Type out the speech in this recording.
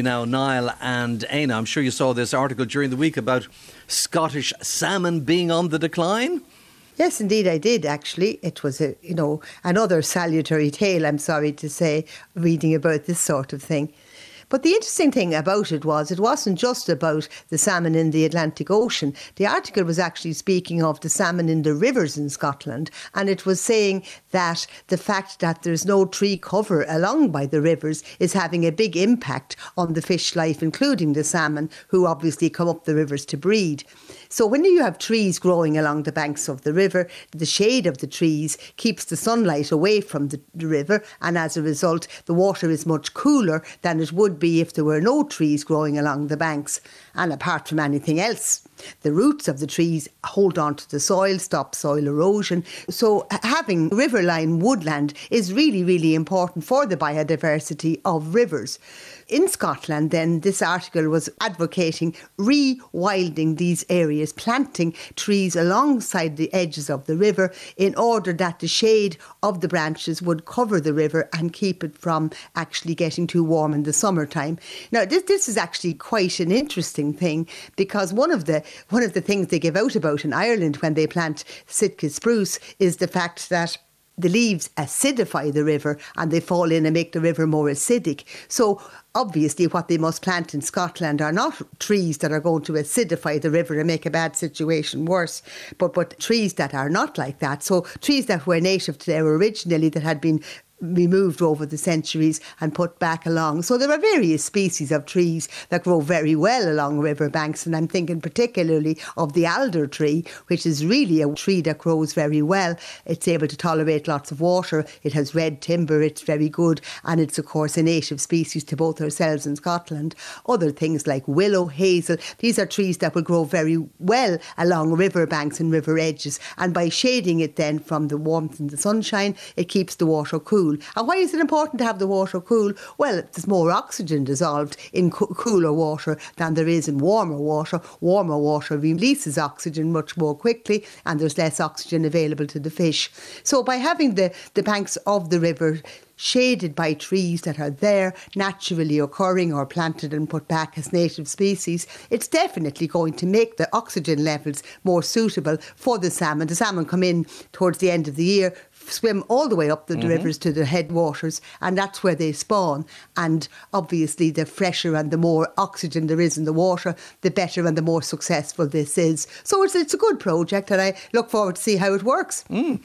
Now, Niall and Aina, I'm sure you saw this article during the week about Scottish salmon being on the decline. Yes, indeed, I did. Actually, it was a you know another salutary tale. I'm sorry to say, reading about this sort of thing. But the interesting thing about it was it wasn't just about the salmon in the Atlantic Ocean. The article was actually speaking of the salmon in the rivers in Scotland, and it was saying that the fact that there's no tree cover along by the rivers is having a big impact on the fish life, including the salmon, who obviously come up the rivers to breed. So when you have trees growing along the banks of the river, the shade of the trees keeps the sunlight away from the, river, and as a result, the water is much cooler than it would be if there were no trees growing along the banks. And apart from anything else, the roots of the trees hold on to the soil, stop soil erosion. So having riverine woodland is really, really important for the biodiversity of rivers. In Scotland, then, this article was advocating rewilding these areas, planting trees alongside the edges of the river in order that the shade of the branches would cover the river and keep it from actually getting too warm in the summertime. Now, this, this is actually quite an interesting thing because one of the one of the things they give out about in Ireland when they plant Sitka spruce is the fact that the leaves acidify the river and they fall in and make the river more acidic. So obviously what they must plant in Scotland are not trees that are going to acidify the river and make a bad situation worse, but but trees that are not like that. So trees that were native to there originally that had been removed over the centuries and put back along. So there are various species of trees that grow very well along riverbanks, and I'm thinking particularly of the alder tree, which is really a tree that grows very well. It's able to tolerate lots of water. It has red timber. It's very good, and it's of course a native species to both ourselves and Scotland. Other things like willow, hazel, these are trees that will grow very well along riverbanks and river edges, and by shading it then from the warmth and the sunshine, it keeps the water cool cool. And why is it important to have the water cool? Well, there's more oxygen dissolved in co- cooler water than there is in warmer water. Warmer water releases oxygen much more quickly and there's less oxygen available to the fish. So by having the, the banks of the river shaded by trees that are there naturally occurring or planted and put back as native species, it's definitely going to make the oxygen levels more suitable for the salmon. The salmon come in towards the end of the year swim all the way up the mm-hmm. rivers to the headwaters, and that's where they spawn. And obviously, the fresher and the more oxygen there is in the water, the better and the more successful this is. So it's, it's a good project, and I look forward to see how it works. Mm.